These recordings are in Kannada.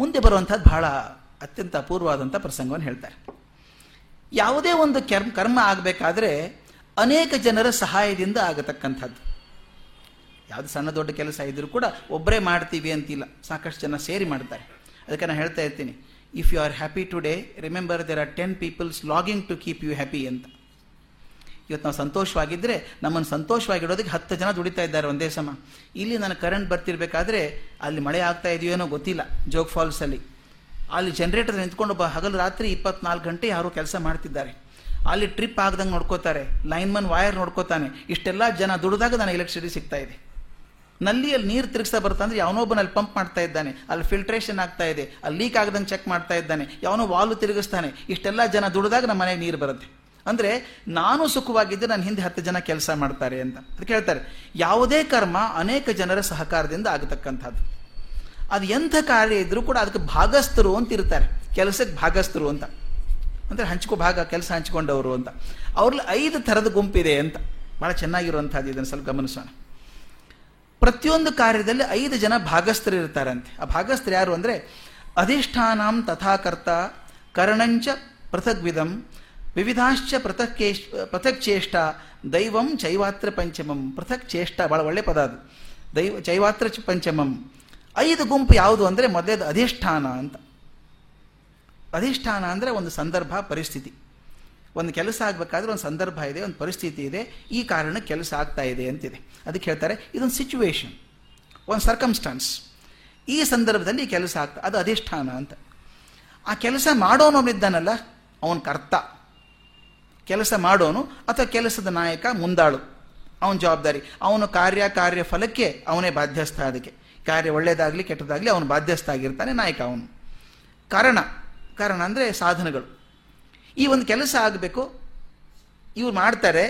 ಮುಂದೆ ಬರುವಂಥದ್ದು ಬಹಳ ಅತ್ಯಂತ ಅಪೂರ್ವವಾದಂಥ ಪ್ರಸಂಗವನ್ನು ಹೇಳ್ತಾರೆ. ಯಾವುದೇ ಒಂದು ಕರ್ಮ ಕರ್ಮ ಆಗಬೇಕಾದ್ರೆ ಅನೇಕ ಜನರ ಸಹಾಯದಿಂದ ಆಗತಕ್ಕಂಥದ್ದು. ಯಾವುದು ಸಣ್ಣ ದೊಡ್ಡ ಕೆಲಸ ಇದ್ದರೂ ಕೂಡ ಒಬ್ಬರೇ ಮಾಡ್ತೀವಿ ಅಂತಿಲ್ಲ, ಸಾಕಷ್ಟು ಜನ ಸೇರಿ ಮಾಡ್ತಾರೆ. ಅದಕ್ಕೆ ನಾನು ಹೇಳ್ತಾ ಇರ್ತೀನಿ if you are happy today remember there are ten peoples longing to keep you happy ಅಂತ. ಇವತ್ತು ನಾವು ಸಂತೋಷವಾಗಿದ್ದರೆ ನಮ್ಮನ್ನು ಸಂತೋಷವಾಗಿಡೋದಕ್ಕೆ ಹತ್ತು ಜನ ದುಡಿತಾ ಇದ್ದಾರೆ ಒಂದೇ ಸಮ. ಇಲ್ಲಿ ನಾನು ಕರೆಂಟ್ ಬರ್ತಿರ್ಬೇಕಾದ್ರೆ ಅಲ್ಲಿ ಮಳೆ ಆಗ್ತಾ ಇದೆಯೋ ಗೊತ್ತಿಲ್ಲ, ಜೋಗ್ ಫಾಲ್ಸಲ್ಲಿ ಅಲ್ಲಿ. ಜನರೇಟರ್ ನಿಂತ್ಕೊಂಡು ಒಬ್ಬ ಹಗಲು ರಾತ್ರಿ ಇಪ್ಪತ್ನಾಲ್ಕು ಗಂಟೆ ಯಾರು ಕೆಲಸ ಮಾಡ್ತಿದ್ದಾರೆ. ಅಲ್ಲಿ ಟ್ರಿಪ್ ಆಗ್ದಂಗೆ ನೋಡ್ಕೋತಾರೆ ಲೈನ್ಮನ್ ವಾಯರ್ ನೋಡ್ಕೋತಾನೆ. ಇಷ್ಟೆಲ್ಲ ಜನ ದುಡಿದಾಗ ನನಗೆ ಎಲೆಕ್ಟ್ರಿಸಿಟಿ ಸಿಗ್ತಾ ಇದೆ. ನಲ್ಲಿಯಲ್ಲಿ ನೀರು ತಿರುಗಿಸ್ತಾ ಬರ್ತಂದ್ರೆ ಯಾವನೊಬ್ಬನ ಅಲ್ಲಿ ಪಂಪ್ ಮಾಡ್ತಾ ಇದ್ದಾನೆ, ಅಲ್ಲಿ ಫಿಲ್ಟ್ರೇಷನ್ ಆಗ್ತಾ ಇದೆ, ಅಲ್ಲಿ ಲೀಕ್ ಆಗದಂಗೆ ಚೆಕ್ ಮಾಡ್ತಾ ಇದ್ದಾನೆ, ಯಾವನೋ ವಾಲು ತಿರುಗಿಸ್ತಾನೆ. ಇಷ್ಟೆಲ್ಲ ಜನ ದುಡಿದಾಗ ನಮ್ಮ ಮನೆಗೆ ನೀರು ಬರುತ್ತೆ. ಅಂದ್ರೆ ನಾನು ಸುಖವಾಗಿದ್ದರೆ ನನ್ನ ಹಿಂದೆ ಹತ್ತು ಜನ ಕೆಲಸ ಮಾಡ್ತಾರೆ ಅಂತ. ಅದಕ್ಕೆ ಹೇಳ್ತಾರೆ, ಯಾವುದೇ ಕರ್ಮ ಅನೇಕ ಜನರ ಸಹಕಾರದಿಂದ ಆಗತಕ್ಕಂಥದ್ದು. ಅದು ಎಂಥ ಕಾರ್ಯ ಇದ್ರೂ ಕೂಡ ಅದಕ್ಕೆ ಭಾಗಸ್ಥರು ಅಂತ ಇರ್ತಾರೆ. ಕೆಲಸಕ್ಕೆ ಭಾಗಸ್ಥರು ಅಂತ. ಅಂದರೆ ಹಂಚ್ಕೋ ಭಾಗ, ಕೆಲಸ ಹಂಚ್ಕೊಂಡವರು ಅಂತ. ಅವ್ರಲ್ಲಿ ಐದು ಥರದ ಗುಂಪಿದೆ ಅಂತ. ಭಾಳ ಚೆನ್ನಾಗಿರುವಂಥದ್ದು ಇದನ್ನು ಸ್ವಲ್ಪ ಗಮನಿಸೋಣ. ಪ್ರತಿಯೊಂದು ಕಾರ್ಯದಲ್ಲಿ ಐದು ಜನ ಭಾಗಸ್ಥರು ಇರ್ತಾರಂತೆ. ಆ ಭಾಗಸ್ಥರು ಯಾರು ಅಂದರೆ, ಅಧಿಷ್ಠಾನಂ ತಥಾಕರ್ತ ಕರ್ಣಂಚ ಪೃಥಗ್ವಿಧಂ ವಿವಿಧಾಶ್ಚ ಪೃಥಕ್ ಪೃಥಕ್ ಚೇಷ್ಟ ದೈವಂ ಚೈವಾತ್ರ ಪಂಚಮಂ. ಪೃಥಕ್ ಚೇಷ್ಟ ಬಹಳ ಒಳ್ಳೆ ಪದ ಅದು. ದೈವ, ಚೈವಾತ್ರ ಪಂಚಮಂ. ಐದು ಗುಂಪು ಯಾವುದು ಅಂದರೆ ಮೊದಲೇದು ಅಧಿಷ್ಠಾನ ಅಂತ. ಅಧಿಷ್ಠಾನ ಅಂದರೆ ಒಂದು ಸಂದರ್ಭ, ಪರಿಸ್ಥಿತಿ. ಒಂದು ಕೆಲಸ ಆಗಬೇಕಾದ್ರೆ ಒಂದು ಸಂದರ್ಭ ಇದೆ, ಒಂದು ಪರಿಸ್ಥಿತಿ ಇದೆ, ಈ ಕಾರಣ ಕೆಲಸ ಆಗ್ತಾ ಇದೆ ಅಂತಿದೆ. ಅದಕ್ಕೆ ಹೇಳ್ತಾರೆ, ಇದೊಂದು ಸಿಚುವೇಶನ್ ಒಂದು ಸರ್ಕಮ್ಸ್ಟಾನ್ಸ್ ಈ ಸಂದರ್ಭದಲ್ಲಿ ಕೆಲಸ ಆಗ್ತಾ, ಅದು ಅಧಿಷ್ಠಾನ ಅಂತ. ಆ ಕೆಲಸ ಮಾಡೋನೊಬ್ಬನಿದ್ದಾನಲ್ಲ ಅವನ ಕರ್ತ. ಕೆಲಸ ಮಾಡೋನು ಅಥವಾ ಕೆಲಸದ ನಾಯಕ ಮುಂದಾಳು. ಅವನ ಜವಾಬ್ದಾರಿ. ಅವನು ಕಾರ್ಯ ಕಾರ್ಯ ಫಲಕ್ಕೆ ಅವನೇ ಬಾಧ್ಯಸ್ಥ ಅದಕ್ಕೆ ಕಾರ್ಯ ಒಳ್ಳೆಯದಾಗಲಿ ಕೆಟ್ಟದಾಗಲಿ ಅವನು ಬಾಧ್ಯಸ್ಥ ಆಗಿರ್ತಾನೆ, ನಾಯಕ ಅವನು. ಕಾರಣ ಕಾರಣ ಅಂದರೆ ಸಾಧನಗಳು. ಈ ಒಂದು ಕೆಲಸ ಆಗಬೇಕು. ಇವ್ರು ಮಾಡ್ತಾರೆ.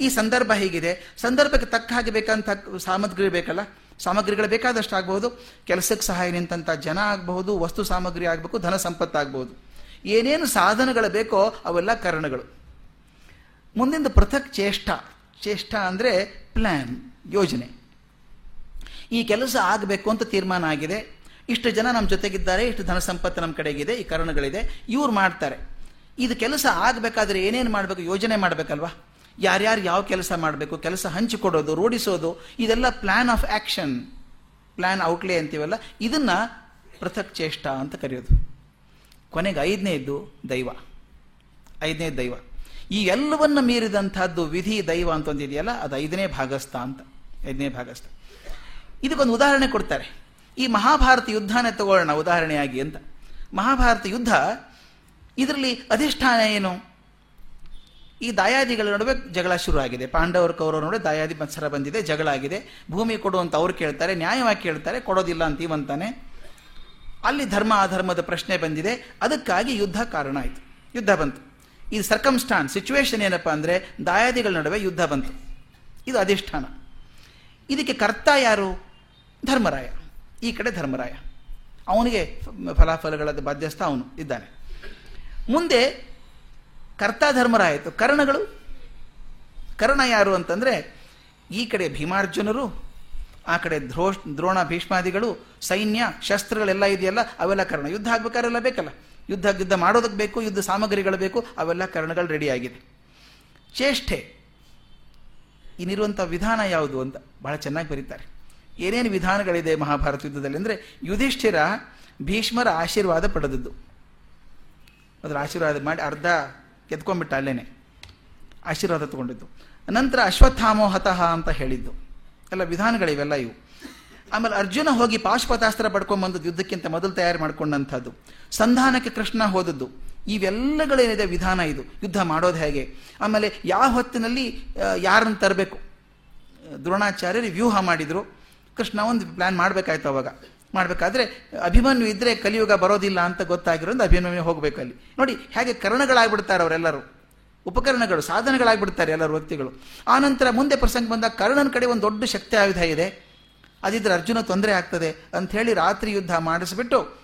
ಈ ಸಂದರ್ಭ ಹೀಗಿದೆ. ಸಂದರ್ಭಕ್ಕೆ ತಕ್ಕ ಹಾಗೆ ಬೇಕಂತ ಸಾಮಗ್ರಿ ಬೇಕಲ್ಲ? ಸಾಮಗ್ರಿಗಳು ಬೇಕಾದಷ್ಟು ಆಗ್ಬೋದು ಕೆಲಸಕ್ಕೆ ಸಹಾಯ ನಿಂತಂಥ ಜನ ಆಗಬಹುದು, ವಸ್ತು ಸಾಮಗ್ರಿ ಆಗಬೇಕು, ಧನ ಸಂಪತ್ತಾಗಬಹುದು ಏನೇನು ಸಾಧನಗಳು ಬೇಕೋ ಅವೆಲ್ಲ ಕಾರಣಗಳು. ಮುಂದಿಂದ ಪೃಥಕ್ ಚೇಷ್ಟ ಚೇಷ್ಟ ಅಂದರೆ ಪ್ಲ್ಯಾನ್ ಯೋಜನೆ. ಈ ಕೆಲಸ ಆಗಬೇಕು ಅಂತ ತೀರ್ಮಾನ ಆಗಿದೆ. ಇಷ್ಟು ಜನ ನಮ್ಮ ಜೊತೆಗಿದ್ದಾರೆ, ಇಷ್ಟು ಧನ ಸಂಪತ್ತು ನಮ್ಮ ಕಡೆಗಿದೆ, ಈ ಕಾರಣಗಳಿದೆ. ಇವ್ರು ಮಾಡ್ತಾರೆ. ಇದು ಕೆಲಸ ಆಗಬೇಕಾದ್ರೆ ಏನೇನು ಮಾಡಬೇಕು, ಯೋಜನೆ ಮಾಡಬೇಕಲ್ವಾ? ಯಾರ್ಯಾರು ಯಾವ ಕೆಲಸ ಮಾಡಬೇಕು, ಕೆಲಸ ಹಂಚಿಕೊಡೋದು, ರೂಢಿಸೋದು, ಇದೆಲ್ಲ plan of action plan outlay ಅಂತೀವಲ್ಲ, ಇದನ್ನ ಪೃಥಕ್ ಚೇಷ್ಟ ಅಂತ ಕರೆಯೋದು. ಕೊನೆಗೆ ಐದನೇದ್ದು ದೈವ. ಐದನೇ ದೈವ. ಈ ಎಲ್ಲವನ್ನ ಮೀರಿದಂಥದ್ದು ವಿಧಿ ದೈವ ಅಂತ ಒಂದಿದೆಯಲ್ಲ ಅದು ಐದನೇ ಭಾಗಸ್ಥ ಅಂತ, ಐದನೇ ಭಾಗಸ್ಥ. ಇದಕ್ಕೊಂದು ಉದಾಹರಣೆ ಕೊಡ್ತಾರೆ. ಈ ಮಹಾಭಾರತ ಯುದ್ಧನೇ ತಗೊಳ್ಳೋಣ ಉದಾಹರಣೆಯಾಗಿ ಅಂತ. ಮಹಾಭಾರತ ಯುದ್ಧ ಇದರಲ್ಲಿ ಅಧಿಷ್ಠಾನ ಏನು? ಈ ದಾಯಾದಿಗಳ ನಡುವೆ ಜಗಳ ಶುರುವಾಗಿದೆ. ಪಾಂಡವರ, ಕೌರವರ ನಡುವೆ ದಾಯಾದಿ ಮತ್ಸರ ಬಂದಿದೆ, ಜಗಳ ಆಗಿದೆ. ಭೂಮಿ ಕೊಡು ಅಂತ ಅವ್ರು ಕೇಳ್ತಾರೆ, ನ್ಯಾಯವಾಗಿ ಕೇಳ್ತಾರೆ, ಕೊಡೋದಿಲ್ಲ ಅಂತ ಇವಂತಾನೆ ಅಲ್ಲಿ ಧರ್ಮ ಅಧರ್ಮದ ಪ್ರಶ್ನೆ ಬಂದಿದೆ. ಅದಕ್ಕಾಗಿ ಯುದ್ಧ ಕಾರಣ ಆಯಿತು. ಯುದ್ಧ ಬಂತು. ಇದು ಸರ್ಕಮ್ಸ್ಟಾನ್ ಸಿಚುವೇಶನ್ ಏನಪ್ಪ ಅಂದರೆ ದಾಯಾದಿಗಳ ನಡುವೆ ಯುದ್ಧ ಬಂತು. ಇದು ಅಧಿಷ್ಠಾನ. ಇದಕ್ಕೆ ಕರ್ತ ಯಾರು? ಧರ್ಮರಾಯ. ಈ ಕಡೆ ಧರ್ಮರಾಯ. ಅವನಿಗೆ ಫಲಾಫಲಗಳ ಬಾಧ್ಯಸ್ಥ ಅವನು ಇದ್ದಾನೆ. ಮುಂದೆ ಕರ್ತ ಧರ್ಮರಾಯ ಆಯಿತು ಕರ್ಣಗಳು? ಕರ್ಣ ಯಾರು ಅಂತಂದರೆ ಈ ಕಡೆ ಭೀಮಾರ್ಜುನರು, ಆ ಕಡೆ ದ್ರೋ ದ್ರೋಣ ಭೀಷ್ಮಾದಿಗಳು, ಸೈನ್ಯ, ಶಸ್ತ್ರಗಳೆಲ್ಲ ಇದೆಯಲ್ಲ, ಅವೆಲ್ಲ ಕರ್ಣ. ಯುದ್ಧ ಆಗ್ಬೇಕಾರೆಲ್ಲ ಬೇಕಲ್ಲ. ಯುದ್ಧ ಯುದ್ಧ ಮಾಡೋದಕ್ಕೆ ಬೇಕು, ಯುದ್ಧ ಸಾಮಗ್ರಿಗಳು ಬೇಕು, ಅವೆಲ್ಲ ಕರ್ಣಗಳು ರೆಡಿ ಆಗಿದೆ. ಚೇಷ್ಟೆ. ಇನ್ನಿರುವಂಥ ವಿಧಾನ ಯಾವುದು ಅಂತ ಬಹಳ ಚೆನ್ನಾಗಿ ಬರೀತಾರೆ. ಏನೇನು ವಿಧಾನಗಳಿದೆ ಮಹಾಭಾರತ ಯುದ್ಧದಲ್ಲಿ ಅಂದರೆ ಯುಧಿಷ್ಠಿರ ಭೀಷ್ಮರ ಆಶೀರ್ವಾದ ಪಡೆದದ್ದು. ಅದರ ಆಶೀರ್ವಾದ ಮಾಡಿ ಅರ್ಧ ಎತ್ಕೊಂಡ್ಬಿಟ್ಟ ಅಲ್ಲೇನೆ. ಆಶೀರ್ವಾದ ತಗೊಂಡಿದ್ದು. ನಂತರ ಅಶ್ವತ್ಥಾಮೋ ಹತಃ ಅಂತ ಹೇಳಿದ್ದು. ಎಲ್ಲ ವಿಧಾನಗಳಿವೆಲ್ಲ ಇವು. ಆಮೇಲೆ ಅರ್ಜುನ ಹೋಗಿ ಪಾಶುಪತಾಸ್ತ್ರ ಪಡ್ಕೊಂಡ್ಬಂದದ್ದು ಯುದ್ಧಕ್ಕಿಂತ ಮೊದಲು ತಯಾರು ಮಾಡ್ಕೊಂಡಂಥದ್ದು. ಸಂಧಾನಕ್ಕೆ ಕೃಷ್ಣ ಹೋದದ್ದು. ಇವೆಲ್ಲಗಳೇನಿದೆ ವಿಧಾನ ಇದು. ಯುದ್ಧ ಮಾಡೋದು ಹೇಗೆ? ಆಮೇಲೆ ಯಾವ ಹೊತ್ತಿನಲ್ಲಿ ಯಾರನ್ನು ತರಬೇಕು? ದ್ರೋಣಾಚಾರ್ಯರು ವ್ಯೂಹ ಮಾಡಿದರು. ಕೃಷ್ಣ ಒಂದು ಪ್ಲ್ಯಾನ್ ಮಾಡಬೇಕಾಯ್ತು ಅವಾಗ. ಮಾಡಬೇಕಾದ್ರೆ ಅಭಿಮನ್ಯು ಇದ್ದರೆ ಕಲಿಯುಗ ಬರೋದಿಲ್ಲ ಅಂತ ಗೊತ್ತಾಗಿರೋದು ಅಭಿಮನ್ಯು ಹೋಗಬೇಕು ಅಲ್ಲಿ. ನೋಡಿ, ಹೇಗೆ ಕರ್ಣಗಳಾಗ್ಬಿಡ್ತಾರೆ ಅವರೆಲ್ಲರೂ. ಉಪಕರಣಗಳು, ಸಾಧನಗಳಾಗ್ಬಿಡ್ತಾರೆ ಎಲ್ಲರೂ ವ್ಯಕ್ತಿಗಳು. ಆನಂತರ ಮುಂದೆ ಪ್ರಸಂಗ ಬಂದಾಗ ಕರ್ಣನ ಕಡೆ ಒಂದು ದೊಡ್ಡ ಶಕ್ತಿ ಆಯುಧ ಇದೆ. ಅದಿದ್ರೆ ಅರ್ಜುನ ತೊಂದರೆ ಆಗ್ತದೆ ಅಂತ ಹೇಳಿ ರಾತ್ರಿ ಯುದ್ಧ ಮಾಡಿಸ್ಬಿಟ್ಟು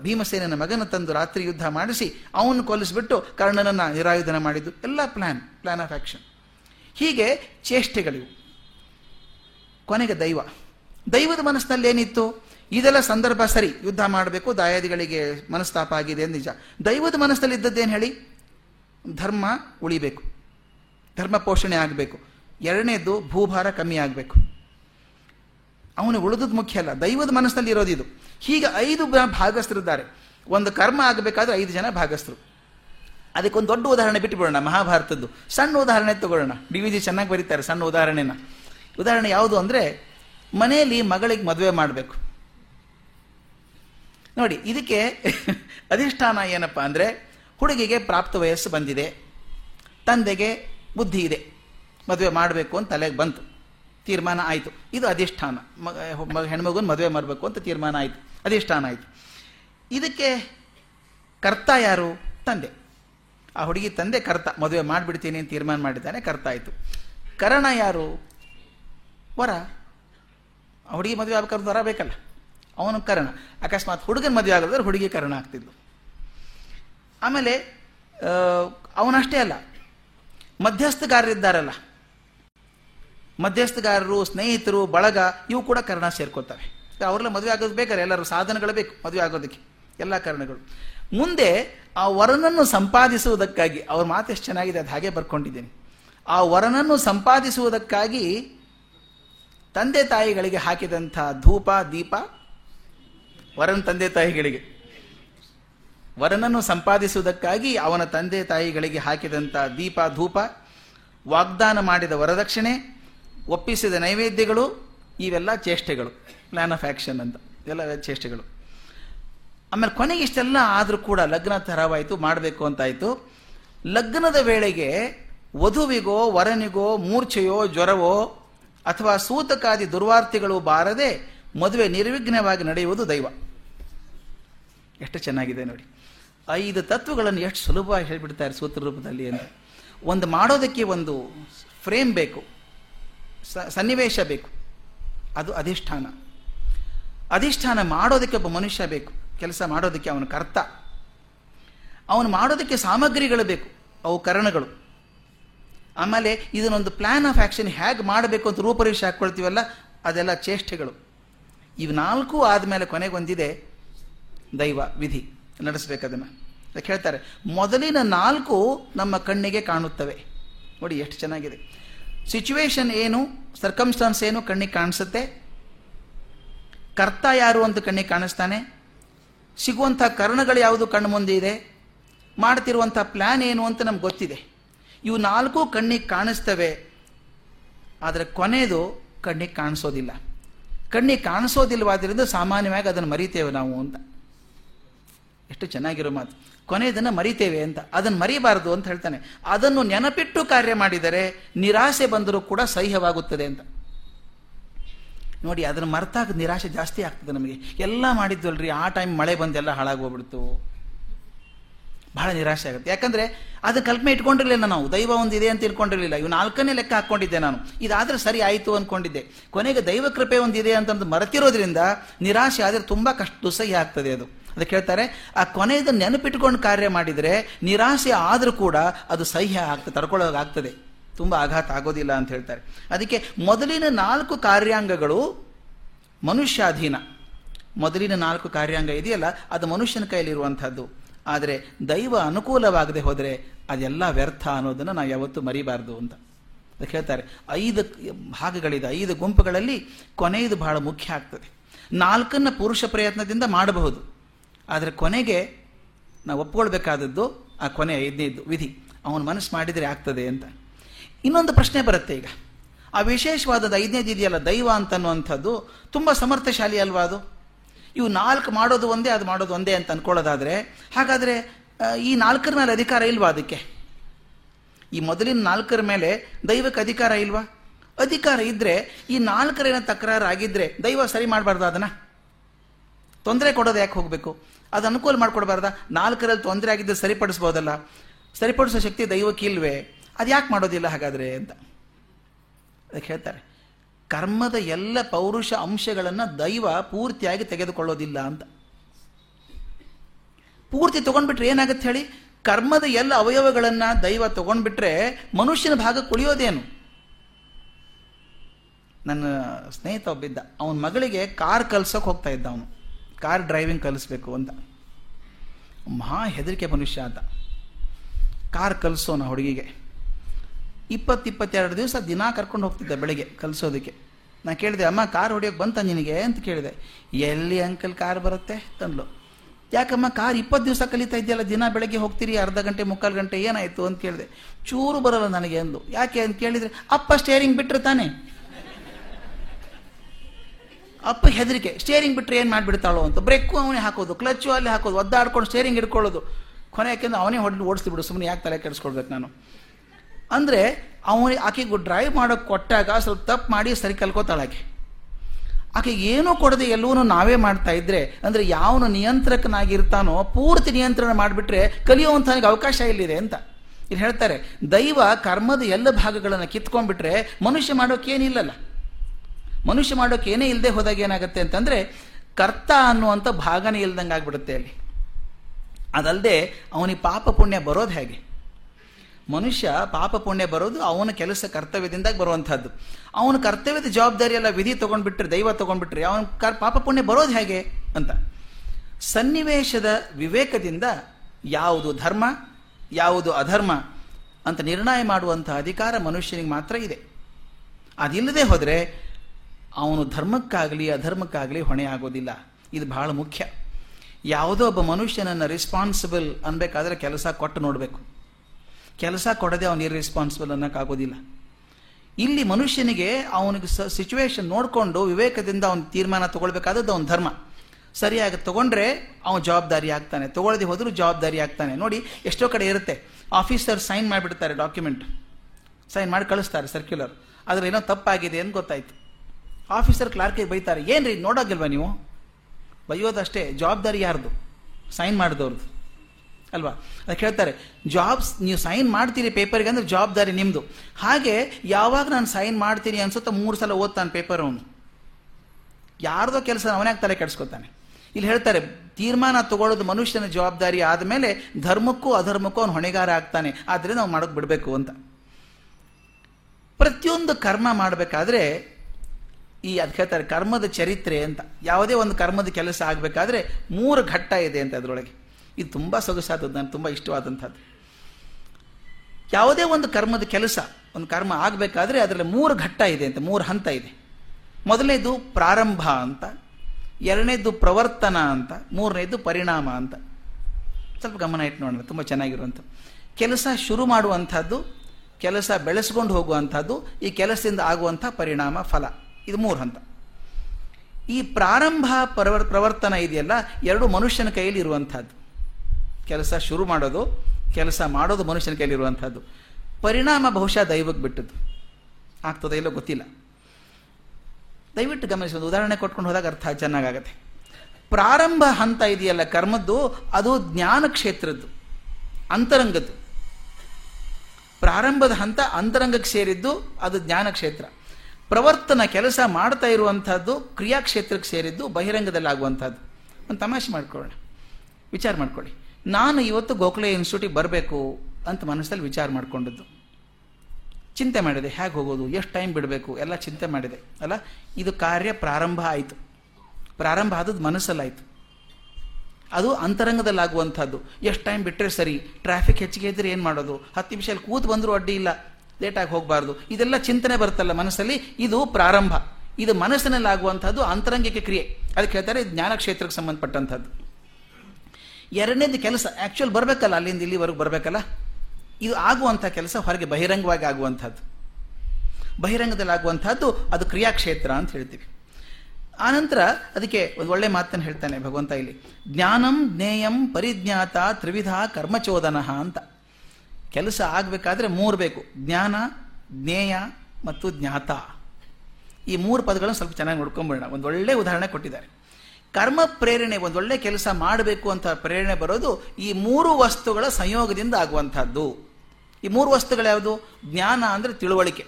ಭೀಮಸೇನನ ಮಗನ ತಂದು ರಾತ್ರಿ ಯುದ್ಧ ಮಾಡಿಸಿ ಅವನು ಕೊಲಿಸ್ಬಿಟ್ಟು ಕರ್ಣನನ್ನು ನಿರಾಯುಧನ ಮಾಡಿದ್ದು. ಎಲ್ಲ ಪ್ಲ್ಯಾನ್ ಪ್ಲಾನ್ ಆಫ್ ಆ್ಯಕ್ಷನ್ ಹೀಗೆ ಚೇಷ್ಟೆಗಳಿವು. ಕೊನೆಗೆ ದೈವ. ದೈವದ ಮನಸ್ಸಿನಲ್ಲಿ ಏನಿತ್ತು ಇದೆಲ್ಲ ಸಂದರ್ಭ ಸರಿ, ಯುದ್ಧ ಮಾಡಬೇಕು, ದಾಯಾದಿಗಳಿಗೆ ಮನಸ್ತಾಪ ಆಗಿದೆ ನಿಜ. ದೈವದ ಮನಸ್ಸಲ್ಲಿ ಇದ್ದದ್ದೇನು ಹೇಳಿ? ಧರ್ಮ ಉಳಿಬೇಕು. ಧರ್ಮ ಪೋಷಣೆ ಆಗಬೇಕು. ಎರಡನೇದು ಭೂಭಾರ ಕಮ್ಮಿ ಆಗಬೇಕು. ಅವನು ಉಳಿದದ್ದು ಮುಖ್ಯ ಅಲ್ಲ. ದೈವದ ಮನಸ್ಸಿನಲ್ಲಿ ಇರೋದು ಇದು. ಹೀಗೆ ಐದು ಭಾಗಸ್ಥರಿದ್ದಾರೆ. ಒಂದು ಕರ್ಮ ಆಗಬೇಕಾದ್ರೆ ಐದು ಜನ ಭಾಗಸ್ಥರು. ಅದಕ್ಕೊಂದು ದೊಡ್ಡ ಉದಾಹರಣೆ ಬಿಟ್ಟುಬಿಡೋಣ, ಮಹಾಭಾರತದ್ದು. ಸಣ್ಣ ಉದಾಹರಣೆ ತಗೊಳ್ಳೋಣ. ಡಿ ವಿ ಜಿ ಚೆನ್ನಾಗಿ ಬರೀತಾರೆ ಸಣ್ಣ ಉದಾಹರಣೆನ. ಉದಾಹರಣೆ ಯಾವುದು ಅಂದರೆ, ಮನೆಯಲ್ಲಿ ಮಗಳಿಗೆ ಮದುವೆ ಮಾಡಬೇಕು. ನೋಡಿ, ಇದಕ್ಕೆ ಅಧಿಷ್ಠಾನ ಏನಪ್ಪ ಅಂದರೆ, ಹುಡುಗಿಗೆ ಪ್ರಾಪ್ತ ವಯಸ್ಸು ಬಂದಿದೆ. ತಂದೆಗೆ ಬುದ್ಧಿ ಇದೆ. ಮದುವೆ ಮಾಡಬೇಕು ಅಂತ ತಲೆಗೆ ಬಂತು. ತೀರ್ಮಾನ ಆಯಿತು. ಇದು ಅಧಿಷ್ಠಾನ. ಮಗ ಹೆಣ್ಮಗನ ಮದುವೆ ಮಾಡಬೇಕು ಅಂತ ತೀರ್ಮಾನ ಆಯಿತು. ಅಧಿಷ್ಠಾನ ಆಯಿತು. ಇದಕ್ಕೆ ಕರ್ತ ಯಾರು? ತಂದೆ. ಆ ಹುಡುಗಿ ತಂದೆ ಕರ್ತ. ಮದುವೆ ಮಾಡಿಬಿಡ್ತೀನಿ ಅಂತ ತೀರ್ಮಾನ ಮಾಡಿದ್ದಾನೆ, ಕರ್ತ ಆಯಿತು. ಕರಣ ಯಾರು? ವರ. ಆ ಹುಡುಗಿ ಮದುವೆ ಆಗಬೇಕಾದ್ರೆ ವರ ಬೇಕಲ್ಲ. ಅವನು ಕರಣ. ಅಕಸ್ಮಾತ್ ಹುಡುಗನ ಮದುವೆ ಆಗೋದ್ರೆ ಹುಡುಗಿ ಕರಣ ಆಗ್ತಿದ್ಲು. ಆಮೇಲೆ ಅವನಷ್ಟೇ ಅಲ್ಲ. ಮಧ್ಯಸ್ಥಗಾರರಿದ್ದಾರಲ್ಲ. ಮಧ್ಯಸ್ಥಗಾರರು, ಸ್ನೇಹಿತರು, ಬಳಗ, ಇವು ಕೂಡ ಕಾರಣ ಸೇರ್ಕೋತವೆ ಅವರೆಲ್ಲ ಮದುವೆ ಆಗೋದು ಬೇಕಾದ್ರೆ ಎಲ್ಲರೂ ಸಾಧನಗಳು ಬೇಕು, ಮದುವೆ ಆಗೋದಕ್ಕೆ. ಎಲ್ಲ ಕಾರಣಗಳು. ಮುಂದೆ ಆ ವರನನ್ನು ಸಂಪಾದಿಸುವುದಕ್ಕಾಗಿ, ಅವ್ರ ಮಾತು ಎಷ್ಟು ಚೆನ್ನಾಗಿದೆ, ಅದು ಹಾಗೆ ಬರ್ಕೊಂಡಿದ್ದೀನಿ. ಆ ವರನನ್ನು ಸಂಪಾದಿಸುವುದಕ್ಕಾಗಿ ತಂದೆ ತಾಯಿಗಳಿಗೆ ಹಾಕಿದಂಥ ಧೂಪ, ದೀಪ, ವರನ ತಂದೆ ತಾಯಿಗಳಿಗೆ. ವರನನ್ನು ಸಂಪಾದಿಸುವುದಕ್ಕಾಗಿ ಅವನ ತಂದೆ ತಾಯಿಗಳಿಗೆ ಹಾಕಿದಂಥ ದೀಪ, ಧೂಪ, ವಾಗ್ದಾನ ಮಾಡಿದ ವರದಕ್ಷಿಣೆ ಒಪ್ಪಿಸಿದ ನೈವೇದ್ಯಗಳು, ಇವೆಲ್ಲ ಚೇಷ್ಟೆಗಳು ಪ್ಲಾನ್ ಆಫ್ ಆ್ಯಕ್ಷನ್ ಅಂತ. ಎಲ್ಲ ಚೇಷ್ಟೆಗಳು. ಆಮೇಲೆ ಕೊನೆಗೆ ಇಷ್ಟೆಲ್ಲ ಆದರೂ ಕೂಡ ಲಗ್ನ ಥರವಾಯಿತು ಮಾಡಬೇಕು ಅಂತಾಯಿತು. ಲಗ್ನದ ವೇಳೆಗೆ ವಧುವಿಗೋ, ವರನಿಗೋ, ಮೂರ್ಛೆಯೋ, ಜ್ವರವೋ, ಅಥವಾ ಸೂತಕಾದಿ ದುರ್ವಾರ್ತಿಗಳು ಬಾರದೆ ಮದುವೆ ನಿರ್ವಿಘ್ನವಾಗಿ ನಡೆಯುವುದು ದೈವ. ಎಷ್ಟು ಚೆನ್ನಾಗಿದೆ ನೋಡಿ. ಐದು ತತ್ವಗಳನ್ನು ಎಷ್ಟು ಸುಲಭವಾಗಿ ಹೇಳಿಬಿಡ್ತಾರೆ ಸೂತ್ರ ರೂಪದಲ್ಲಿ ಅಂತ. ಒಂದು ಮಾಡೋದಕ್ಕೆ ಒಂದು ಫ್ರೇಮ್ ಬೇಕು. ಸನ್ನಿವೇಶ ಬೇಕು. ಅದು ಅಧಿಷ್ಠಾನ. ಅಧಿಷ್ಠಾನ ಮಾಡೋದಕ್ಕೆ ಒಬ್ಬ ಮನುಷ್ಯ ಬೇಕು. ಕೆಲಸ ಮಾಡೋದಕ್ಕೆ ಅವನ ಕರ್ತ. ಅವನು ಮಾಡೋದಕ್ಕೆ ಸಾಮಗ್ರಿಗಳು ಬೇಕು. ಅವು ಕರಣಗಳು. ಆಮೇಲೆ ಇದನ್ನೊಂದು ಪ್ಲಾನ್ ಆಫ್ ಆ್ಯಕ್ಷನ್ ಹೇಗೆ ಮಾಡಬೇಕು ಅಂತ ರೂಪರೇಷೆ ಹಾಕ್ಕೊಳ್ತೀವಲ್ಲ, ಅದೆಲ್ಲ ಚೇಷ್ಟೆಗಳು. ಇವು ನಾಲ್ಕು ಆದಮೇಲೆ ಕೊನೆಗೊಂದಿದೆ ದೈವ ವಿಧಿ. ನಡೆಸಬೇಕದನ್ನು ಅದಕ್ಕೆ ಹೇಳ್ತಾರೆ ಮೊದಲಿನ ನಾಲ್ಕು ನಮ್ಮ ಕಣ್ಣಿಗೆ ಕಾಣುತ್ತವೆ. ನೋಡಿ ಎಷ್ಟು ಚೆನ್ನಾಗಿದೆ. ಸಿಚುವೇಶನ್ ಏನು ಸರ್ಕಮ್ಸ್ಟಾನ್ಸ್ ಏನು ಕಣ್ಣಿಗೆ ಕಾಣಿಸುತ್ತೆ? ಕರ್ತ ಯಾರು ಅಂತ ಕಣ್ಣಿಗೆ ಕಾಣಿಸ್ತಾನೆ? ಸಿಗುವಂಥ ಕರ್ಣಗಳು ಯಾವುದು ಕಣ್ಣು ಮುಂದೆ ಇದೆ? ಮಾಡ್ತಿರುವಂಥ ಪ್ಲ್ಯಾನ್ ಏನು ಅಂತ ನಮ್ಗೆ ಗೊತ್ತಿದೆ. ಇವು ನಾಲ್ಕು ಕಣ್ಣಿಗೆ ಕಾಣಿಸ್ತವೆ. ಆದರೆ ಕೊನೆಯದು ಕಣ್ಣಿಗೆ ಕಾಣಿಸೋದಿಲ್ಲ. ಕಣ್ಣಿಗೆ ಕಾಣಿಸೋದಿಲ್ಲವಾದ್ರಿಂದ ಸಾಮಾನ್ಯವಾಗಿ ಅದನ್ನು ಮರಿತೇವೆ ನಾವು ಅಂತ. ಎಷ್ಟು ಚೆನ್ನಾಗಿರೋ ಮಾತು. ಕೊನೆಯದನ್ನು ಮರಿತೇವೆ ಅಂತ. ಅದನ್ನು ಮರಿಬಾರದು ಅಂತ ಹೇಳ್ತಾನೆ. ಅದನ್ನು ನೆನಪಿಟ್ಟು ಕಾರ್ಯ ಮಾಡಿದರೆ ನಿರಾಸೆ ಬಂದರೂ ಕೂಡ ಸಹ್ಯವಾಗುತ್ತದೆ ಅಂತ. ನೋಡಿ, ಅದನ್ನು ಮರ್ತಾಗ ನಿರಾಶೆ ಜಾಸ್ತಿ ಆಗ್ತದೆ ನಮಗೆ. ಎಲ್ಲ ಮಾಡಿದ್ವಲ್ರಿ, ಆ ಟೈಮ್ ಮಳೆ ಬಂದೆಲ್ಲ ಹಾಳಾಗೋಗ್ಬಿಡ್ತು ಬಹಳ ನಿರಾಶೆ ಆಗುತ್ತೆ. ಯಾಕಂದ್ರೆ ಅದು ಕಲ್ಪನೆ ಇಟ್ಕೊಂಡಿರಲಿಲ್ಲ ನಾವು ದೈವ ಒಂದು ಇದೆ ಅಂತ ಇಟ್ಕೊಂಡಿರಲಿಲ್ಲ ಇವು ನಾಲ್ಕನೇ ಲೆಕ್ಕ ಹಾಕೊಂಡಿದ್ದೆ ನಾನು. ಇದಾದ್ರೆ ಸರಿ ಆಯಿತು ಅಂದ್ಕೊಂಡಿದ್ದೆ ಕೊನೆಗೆ ದೈವ ಕೃಪೆ ಒಂದಿದೆ ಅಂತಂದು ಮರೆತಿರೋದ್ರಿಂದ ನಿರಾಶೆ ಆದರೆ ತುಂಬ ಕಷ್ಟ ದುಸ್ಸಹಿ ಆಗ್ತದೆ ಅದು. ಅದಕ್ಕೆ ಹೇಳ್ತಾರೆ, ಆ ಕೊನೆಯದು ನೆನಪಿಟ್ಕೊಂಡು ಕಾರ್ಯ ಮಾಡಿದರೆ ನಿರಾಶೆ ಆದರೂ ಕೂಡ ಅದು ಸಹ್ಯ ಆಗ್ತದೆ ತಡ್ಕೊಳ್ಳೋದಾಗ್ತದೆ ತುಂಬ ಆಘಾತ ಆಗೋದಿಲ್ಲ ಅಂತ ಹೇಳ್ತಾರೆ. ಅದಕ್ಕೆ ಮೊದಲಿನ ನಾಲ್ಕು ಕಾರ್ಯಾಂಗಗಳು ಮನುಷ್ಯಾಧೀನ. ಮೊದಲಿನ ನಾಲ್ಕು ಕಾರ್ಯಾಂಗ ಇದೆಯಲ್ಲ, ಅದು ಮನುಷ್ಯನ ಕೈಯಲ್ಲಿರುವಂಥದ್ದು. ಆದರೆ ದೈವ ಅನುಕೂಲವಾಗದೆ ಹೋದರೆ ಅದೆಲ್ಲ ವ್ಯರ್ಥ ಅನ್ನೋದನ್ನು ನಾವು ಯಾವತ್ತೂ ಮರಿಬಾರ್ದು ಅಂತ. ಅದಕ್ಕೆ ಹೇಳ್ತಾರೆ, ಐದು ಭಾಗಗಳಿದೆ, ಐದು ಗುಂಪುಗಳಲ್ಲಿ ಕೊನೆಯದು ಬಹಳ ಮುಖ್ಯ ಆಗ್ತದೆ. ನಾಲ್ಕನ್ನ ಪುರುಷ ಪ್ರಯತ್ನದಿಂದ ಮಾಡಬಹುದು. ಆದರೆ ಕೊನೆಗೆ ನಾವು ಒಪ್ಕೊಳ್ಬೇಕಾದದ್ದು ಆ ಕೊನೆ ಐದನೇದು ವಿಧಿ. ಅವನು ಮನಸ್ಸು ಮಾಡಿದರೆ ಆಗ್ತದೆ ಅಂತ. ಇನ್ನೊಂದು ಪ್ರಶ್ನೆ ಬರುತ್ತೆ ಈಗ. ಆ ವಿಶೇಷವಾದದ್ದು ಐದನೇದು ಇದೆಯಲ್ಲ ದೈವ ಅಂತನ್ನುವಂಥದ್ದು ತುಂಬ ಸಮರ್ಥಶಾಲಿ ಅಲ್ವಾ ಅದು? ಇವು ನಾಲ್ಕು ಮಾಡೋದು ಒಂದೇ, ಅದು ಮಾಡೋದು ಒಂದೇ ಅಂತ ಅನ್ಕೊಳ್ಳೋದಾದ್ರೆ, ಹಾಗಾದರೆ ಈ ನಾಲ್ಕರ ಮೇಲೆ ಅಧಿಕಾರ ಇಲ್ವಾ ಅದಕ್ಕೆ? ಈ ಮೊದಲಿನ ನಾಲ್ಕರ ಮೇಲೆ ದೈವಕ್ಕೆ ಅಧಿಕಾರ ಇಲ್ವಾ? ಅಧಿಕಾರ ಇದ್ರೆ, ಈ ನಾಲ್ಕರೇನ ತಕರಾರು ಆಗಿದ್ರೆ ದೈವ ಸರಿ ಮಾಡಬಾರ್ದು ಅದನ್ನ? ತೊಂದರೆ ಕೊಡೋದು ಯಾಕೆ ಹೋಗಬೇಕು? ಅದು ಅನುಕೂಲ ಮಾಡ್ಕೊಡ್ಬಾರ್ದ? ನಾಲ್ಕರಲ್ಲಿ ತೊಂದರೆ ಆಗಿದ್ದು ಸರಿಪಡಿಸ್ಬೋದಲ್ಲ? ಸರಿಪಡಿಸೋ ಶಕ್ತಿ ದೈವಕ್ಕೆ ಇಲ್ವೇ? ಅದು ಯಾಕೆ ಮಾಡೋದಿಲ್ಲ ಹಾಗಾದರೆ ಅಂತ. ಅದಕ್ಕೆ ಹೇಳ್ತಾರೆ. ಕರ್ಮದ ಎಲ್ಲ ಪೌರುಷ ಅಂಶಗಳನ್ನು ದೈವ ಪೂರ್ತಿಯಾಗಿ ತೆಗೆದುಕೊಳ್ಳೋದಿಲ್ಲ ಅಂತ. ಪೂರ್ತಿ ತಗೊಂಡ್ಬಿಟ್ರೆ ಏನಾಗುತ್ತೆ ಹೇಳಿ? ಕರ್ಮದ ಎಲ್ಲ ಅವಯವಗಳನ್ನು ದೈವ ತಗೊಂಡ್ಬಿಟ್ರೆ ಮನುಷ್ಯನ ಭಾಗ ಕುಳಿಯೋದೇನು? ನನ್ನ ಸ್ನೇಹಿತ ಒಬ್ಬಿದ್ದ. ಅವನ ಮಗಳಿಗೆ ಕಾರ್ ಕಲ್ಸೋಕೆ ಹೋಗ್ತಾ ಇದ್ದ ಅವನು. ಕಾರ್ ಡ್ರೈವಿಂಗ್ ಕಲಿಸ್ಬೇಕು ಅಂತ. ಮಹಾ ಹೆದರಿಕೆ ಮನುಷ್ಯ ಅಂತ ಕಾರ್ ಕಲಿಸೋನ ಹುಡುಗಿಗೆ. ಇಪ್ಪತ್ತು ಇಪ್ಪತ್ತೆರಡು ದಿವಸ ದಿನ ಕರ್ಕೊಂಡು ಹೋಗ್ತಿದ್ದೆ ಬೆಳಗ್ಗೆ ಕಲಿಸೋದಕ್ಕೆ. ನಾನು ಕೇಳಿದೆ, ಅಮ್ಮ, ಕಾರ್ ಹೊಡಿಯೋಕೆ ಬಂತ ನಿನಗೆ? ಅಂತ ಕೇಳಿದೆ. ಎಲ್ಲಿ ಅಂಕಲ್ ಕಾರ್ ಬರುತ್ತೆ? ತಂದ್ಲು. ಯಾಕಮ್ಮ, ಕಾರ್ ಇಪ್ಪತ್ತು ದಿವಸ ಕಲಿತಾ ಇದೆಯಲ್ಲ, ದಿನ ಬೆಳಗ್ಗೆ ಹೋಗ್ತೀರಿ, ಅರ್ಧ ಗಂಟೆ, ಮುಕ್ಕಾಲು ಗಂಟೆ ಏನಾಯಿತು? ಅಂತ ಕೇಳಿದೆ. ಚೂರು ಬರಲ್ಲ ನನಗೆ ಅಂದು ಯಾಕೆ? ಅಂತ ಕೇಳಿದರೆ, ಅಪ್ಪ ಸ್ಟೇರಿಂಗ್ ಬಿಟ್ಟರೆ ತಾನೆ. ಅಪ್ಪ ಹೆದರಿಕೆ ಸ್ಟೇರಿಂಗ್ ಬಿಟ್ಟರೆ ಏನು ಮಾಡಿಬಿಡ್ತಾಳು? ಅಂತ. ಬ್ರೇಕು ಅವನೇ ಹಾಕೋದು ಕ್ಲಚ್ಚು ಅಲ್ಲಿ ಹಾಕೋದು, ಒದ್ದಾಡ್ಕೊಂಡು ಸ್ಟೇರಿಂಗ್ ಹಿಡ್ಕೊಳ್ಳೋದು. ಕೊನೆ ಯಾಕೆಂದ್ರೆ ಅವನೇ ಹೊಡೆದು ಓಡಿಸ್ತಿ ಬಿಡು ಸುಮ್ಮನೆ ಯಾಕೆ ತಲೆ ಕೆಡಿಸ್ಕೊಳ್ಬೇಕು ನಾನು? ಅಂದರೆ ಅವನಿಗೆ ಆಕೆಗೆ ಡ್ರೈವ್ ಮಾಡೋಕೆ ಕೊಟ್ಟಾಗ ಸ್ವಲ್ಪ ತಪ್ಪು ಮಾಡಿ ಸರಿ ಕಲ್ಕೋತಾಳಾಕೆ ಆಕೆ. ಆಕೆ ಏನೂ ಕೊಡದೆ ಎಲ್ಲವೂ ನಾವೇ ಮಾಡ್ತಾ ಇದ್ರೆ, ಅಂದರೆ ಯಾವನು ನಿಯಂತ್ರಕನಾಗಿರ್ತಾನೋ, ಪೂರ್ತಿ ನಿಯಂತ್ರಣ ಮಾಡಿಬಿಟ್ರೆ ಕಲಿಯುವಂಥನಿಗೆ ಅವಕಾಶ ಇಲ್ಲಿದೆ ಅಂತ. ಇಲ್ಲಿ ಹೇಳ್ತಾರೆ, ದೈವ ಕರ್ಮದ ಎಲ್ಲ ಭಾಗಗಳನ್ನು ಕಿತ್ಕೊಂಡ್ಬಿಟ್ರೆ ಮನುಷ್ಯ ಮಾಡೋಕ್ಕೇನಿಲ್ಲಲ್ಲ ಮನುಷ್ಯ ಮಾಡೋಕೆ ಏನೇ ಇಲ್ಲದೆ ಹೋದಾಗ ಏನಾಗುತ್ತೆ ಅಂತಂದರೆ ಕರ್ತ ಅನ್ನುವಂಥ ಭಾಗನೇ ಇಲ್ದಂಗೆ ಆಗ್ಬಿಡುತ್ತೆ ಅಲ್ಲಿ. ಅದಲ್ಲದೆ ಅವನಿಗೆ ಪಾಪ ಪುಣ್ಯ ಬರೋದು ಹೇಗೆ? ಮನುಷ್ಯ ಪಾಪ ಪುಣ್ಯ ಬರೋದು ಅವನ ಕೆಲಸ ಕರ್ತವ್ಯದಿಂದ ಬರುವಂಥದ್ದು. ಅವನ ಕರ್ತವ್ಯದ ಜವಾಬ್ದಾರಿ ಎಲ್ಲ ವಿಧಿ ತೊಗೊಂಡ್ಬಿಟ್ರೆ, ದೈವ ತೊಗೊಂಡ್ಬಿಟ್ರೆ, ಅವನ ಕರ್, ಪಾಪ ಪುಣ್ಯ ಬರೋದು ಹೇಗೆ ಅಂತ. ಸನ್ನಿವೇಶದ ವಿವೇಕದಿಂದ ಯಾವುದು ಧರ್ಮ, ಯಾವುದು ಅಧರ್ಮ ಅಂತ ನಿರ್ಣಯ ಮಾಡುವಂಥ ಅಧಿಕಾರ ಮನುಷ್ಯನಿಗೆ ಮಾತ್ರ ಇದೆ. ಅದಿಲ್ಲದೆ ಹೋದರೆ ಅವನು ಧರ್ಮಕ್ಕಾಗಲಿ ಅಧರ್ಮಕ್ಕಾಗಲಿ ಹೊಣೆ ಆಗೋದಿಲ್ಲ ಇದು ಬಹಳ ಮುಖ್ಯ. ಯಾವುದೋ ಒಬ್ಬ ಮನುಷ್ಯನನ್ನು ರೆಸ್ಪಾನ್ಸಿಬಲ್ ಅನ್ಬೇಕಾದ್ರೆ ಕೆಲಸ ಕೊಟ್ಟು ನೋಡಬೇಕು. ಕೆಲಸ ಕೊಡದೆ ಅವನು ಇರ್ರೆಸ್ಪಾನ್ಸಿಬಲ್ ಅನ್ನೋಕ್ಕಾಗೋದಿಲ್ಲ. ಇಲ್ಲಿ ಮನುಷ್ಯನಿಗೆ ಅವನಿಗೆ ಸ ಸಿಚುವೇಶನ್ ನೋಡಿಕೊಂಡು ವಿವೇಕದಿಂದ ಅವನು ತೀರ್ಮಾನ ತಗೊಳ್ಬೇಕಾದದ್ದು ಅವನ ಧರ್ಮ. ಸರಿಯಾಗಿ ತಗೊಂಡ್ರೆ ಅವನು ಜವಾಬ್ದಾರಿ ಆಗ್ತಾನೆ. ತಗೊಳ್ಳದೆ ಹೋದರೂ ಜವಾಬ್ದಾರಿ ಆಗ್ತಾನೆ. ನೋಡಿ, ಎಷ್ಟೋ ಕಡೆ ಇರುತ್ತೆ. ಆಫೀಸರ್ ಸೈನ್ ಮಾಡಿಬಿಡ್ತಾರೆ ಡಾಕ್ಯುಮೆಂಟ್. ಸೈನ್ ಮಾಡಿ ಕಳಿಸ್ತಾರೆ ಸರ್ಕ್ಯುಲರ್. ಆದರೆ ಏನೋ ತಪ್ಪಾಗಿದೆ ಅಂತ ಗೊತ್ತಾಯ್ತು. ಆಫೀಸರ್ ಕ್ಲಾರ್ಕಿಗೆ ಬೈತಾರೆ. ಏನ್ರಿ ನೋಡೋಗಿಲ್ವಾ ನೀವು? ಬೈಯೋದಷ್ಟೇ. ಜವಾಬ್ದಾರಿ ಯಾರ್ದು? ಸೈನ್ ಮಾಡಿದವ್ರದ್ದು. ಅಲ್ವಾ? ಅದಕ್ಕೆ ಹೇಳ್ತಾರೆ ಜಾಬ್ಸ್ ನೀವು ಸೈನ್ ಮಾಡ್ತೀರಿ ಪೇಪರ್ಗೆ ಅಂದ್ರೆ ಜವಾಬ್ದಾರಿ ನಿಮ್ಮದು ಹಾಗೆ ಯಾವಾಗ ನಾನು ಸೈನ್ ಮಾಡ್ತೀನಿ ಅನ್ಸುತ್ತಾ ಮೂರು ಸಲ ಓದ್ತಾನೆ ಪೇಪರ್ ಅವನು. ಯಾರ್ದೋ ಕೆಲಸ ಅವನೇ ತಲೆ ಕೆಡಿಸ್ಕೊತಾನೆ. ಇಲ್ಲಿ ಹೇಳ್ತಾರೆ, ತೀರ್ಮಾನ ತಗೊಳ್ಳೋದು ಮನುಷ್ಯನ ಜವಾಬ್ದಾರಿ ಆದಮೇಲೆ ಧರ್ಮಕ್ಕೂ ಅಧರ್ಮಕ್ಕೂ ಅವನು ಹೊಣೆಗಾರ ಆಗ್ತಾನೆ. ಆದ್ದರಿಂದ ನಾವು ಮಾಡೋದು ಬಿಡಬೇಕು ಅಂತ. ಪ್ರತಿಯೊಂದು ಕರ್ಮ ಮಾಡಬೇಕಾದ್ರೆ ಈ ಅದು ಹೇಳ್ತಾರೆ ಕರ್ಮದ ಚರಿತ್ರೆ ಅಂತ. ಯಾವುದೇ ಒಂದು ಕರ್ಮದ ಕೆಲಸ ಆಗಬೇಕಾದ್ರೆ ಮೂರು ಘಟ್ಟ ಇದೆ ಅಂತ ಅದರೊಳಗೆ. ಇದು ತುಂಬ ಸೊಗಸಾದದ್ದು ನನಗೆ ತುಂಬ ಇಷ್ಟವಾದಂಥದ್ದು. ಯಾವುದೇ ಒಂದು ಕರ್ಮದ ಕೆಲಸ, ಒಂದು ಕರ್ಮ ಆಗಬೇಕಾದ್ರೆ ಅದರಲ್ಲಿ ಮೂರು ಘಟ್ಟ ಇದೆ ಅಂತ, ಮೂರು ಹಂತ ಇದೆ. ಮೊದಲನೇದು ಪ್ರಾರಂಭ ಅಂತ, ಎರಡನೇದು ಪ್ರವರ್ತನ ಅಂತ, ಮೂರನೇದು ಪರಿಣಾಮ ಅಂತ. ಸ್ವಲ್ಪ ಗಮನ ಇಟ್ಟು ನೋಡೋಣ, ತುಂಬ ಚೆನ್ನಾಗಿರುವಂಥ ಕೆಲಸ ಶುರು ಮಾಡುವಂಥದ್ದು, ಕೆಲಸ ಬೆಳೆಸ್ಕೊಂಡು ಹೋಗುವಂಥದ್ದು, ಈ ಕೆಲಸದಿಂದ ಆಗುವಂಥ ಪರಿಣಾಮ, ಫಲ. ಇದು ಮೂರು ಹಂತ. ಈ ಪ್ರಾರಂಭ ಪ್ರವರ್, ಪ್ರವರ್ತನ ಇದೆಯಲ್ಲ, ಎರಡು ಮನುಷ್ಯನ ಕೈಯಲ್ಲಿ ಇರುವಂಥದ್ದು. ಕೆಲಸ ಶುರು ಮಾಡೋದು, ಕೆಲಸ ಮಾಡೋದು ಮನುಷ್ಯನ ಕೈಲಿರುವಂಥದ್ದು ಪರಿಣಾಮ ಬಹುಶಃ ದೈವಕ್ಕೆ ಬಿಟ್ಟದ್ದು. ಆಗ್ತದೆ ಇಲ್ಲೋ ಗೊತ್ತಿಲ್ಲ. ದಯವಿಟ್ಟು ಗಮನಿಸಿ, ಒಂದು ಉದಾಹರಣೆ ಕೊಟ್ಕೊಂಡು ಹೋದಾಗ ಅರ್ಥ ಚೆನ್ನಾಗಾಗತ್ತೆ. ಪ್ರಾರಂಭ ಹಂತ ಇದೆಯಲ್ಲ, ಕರ್ಮದ್ದು, ಅದು ಜ್ಞಾನ ಕ್ಷೇತ್ರದ್ದು, ಅಂತರಂಗದ್ದು. ಪ್ರಾರಂಭದ ಹಂತ ಅಂತರಂಗಕ್ಕೆ ಸೇರಿದ್ದು, ಅದು ಜ್ಞಾನ ಕ್ಷೇತ್ರ. ಪ್ರವರ್ತನ ಕೆಲಸ ಮಾಡ್ತಾ ಇರುವಂಥದ್ದು ಕ್ರಿಯಾಕ್ಷೇತ್ರಕ್ಕೆ ಸೇರಿದ್ದು ಬಹಿರಂಗದಲ್ಲಿ ಆಗುವಂಥದ್ದು ಒಂದು ತಮಾಷೆ ಮಾಡ್ಕೊಳ್ಳೋಣ. ವಿಚಾರ ಮಾಡ್ಕೊಳ್ಳಿ. ನಾನು ಇವತ್ತು ಗೋಖಲೆ ಇನ್ಸ್ಟಿಟ್ಯೂಟಿಗೆ ಬರಬೇಕು ಅಂತ ಮನಸ್ಸಲ್ಲಿ ವಿಚಾರ ಮಾಡಿಕೊಂಡಿದ್ದು. ಚಿಂತೆ ಮಾಡಿದೆ, ಹೇಗೆ ಹೋಗೋದು, ಎಷ್ಟು ಟೈಮ್ ಬಿಡಬೇಕು, ಎಲ್ಲ ಚಿಂತೆ ಮಾಡಿದೆ. ಅಲ್ಲ, ಇದು ಕಾರ್ಯ ಪ್ರಾರಂಭ ಆಯಿತು. ಪ್ರಾರಂಭ ಆದದ್ದು ಮನಸ್ಸಲ್ಲಾಯಿತು. ಅದು ಅಂತರಂಗದಲ್ಲಾಗುವಂಥದ್ದು. ಎಷ್ಟು ಟೈಮ್ ಬಿಟ್ಟರೆ ಸರಿ ಟ್ರಾಫಿಕ್ ಹೆಚ್ಚಿಗೆ ಇದ್ದರೆ ಏನು ಮಾಡೋದು? ಹತ್ತು ನಿಮಿಷದಲ್ಲಿ ಕೂತು ಬಂದರೂ ಅಡ್ಡಿ ಇಲ್ಲ. ಲೇಟಾಗಿ ಹೋಗಬಾರ್ದು. ಇದೆಲ್ಲ ಚಿಂತನೆ ಬರುತ್ತಲ್ಲ ಮನಸ್ಸಲ್ಲಿ? ಇದು ಪ್ರಾರಂಭ. ಇದು ಮನಸ್ಸಿನಲ್ಲಾಗುವಂಥದ್ದು ಅಂತರಂಗಿಕ ಕ್ರಿಯೆ. ಅದಕ್ಕೆ ಹೇಳ್ತಾರೆ ಜ್ಞಾನ ಕ್ಷೇತ್ರಕ್ಕೆ ಸಂಬಂಧಪಟ್ಟಂಥದ್ದು. ಎರಡನೇದು ಕೆಲಸ ಆ್ಯಕ್ಚುಲ್ ಬರಬೇಕಲ್ಲ, ಅಲ್ಲಿಂದ ಇಲ್ಲಿವರೆಗೂ ಬರಬೇಕಲ್ಲ? ಇದು ಆಗುವಂಥ ಕೆಲಸ ಹೊರಗೆ ಬಹಿರಂಗವಾಗಿ ಆಗುವಂಥದ್ದು. ಬಹಿರಂಗದಲ್ಲಿ ಆಗುವಂಥದ್ದು, ಅದು ಕ್ರಿಯಾಕ್ಷೇತ್ರ ಅಂತ ಹೇಳ್ತೀವಿ. ಆನಂತರ ಅದಕ್ಕೆ ಒಂದು ಒಳ್ಳೆ ಮಾತನ್ನು ಹೇಳ್ತಾನೆ ಭಗವಂತ ಇಲ್ಲಿ. ಜ್ಞಾನಂ ಜ್ಞೇಯಂ ಪರಿಜ್ಞಾತ ತ್ರಿವಿಧ ಕರ್ಮಚೋದನ ಅಂತ. ಕೆಲಸ ಆಗಬೇಕಾದ್ರೆ ಮೂರು ಬೇಕು. ಜ್ಞಾನ, ಜ್ಞೇಯ ಮತ್ತು ಜ್ಞಾತ. ಈ ಮೂರು ಪದಗಳನ್ನು ಸ್ವಲ್ಪ ಚೆನ್ನಾಗಿ ನೋಡ್ಕೊಂಬಿಡೋಣ. ಒಂದು ಒಳ್ಳೆ ಉದಾಹರಣೆ ಕೊಟ್ಟಿದ್ದಾರೆ. ಕರ್ಮ ಪ್ರೇರಣೆ, ಒಂದು ಒಳ್ಳೆ ಕೆಲಸ ಮಾಡಬೇಕು ಅಂತ ಪ್ರೇರಣೆ ಬರೋದು ಈ ಮೂರು ವಸ್ತುಗಳ ಸಂಯೋಗದಿಂದ ಆಗುವಂಥದ್ದು. ಈ ಮೂರು ವಸ್ತುಗಳು ಯಾವುದು? ಜ್ಞಾನ ಅಂದರೆ ತಿಳುವಳಿಕೆ.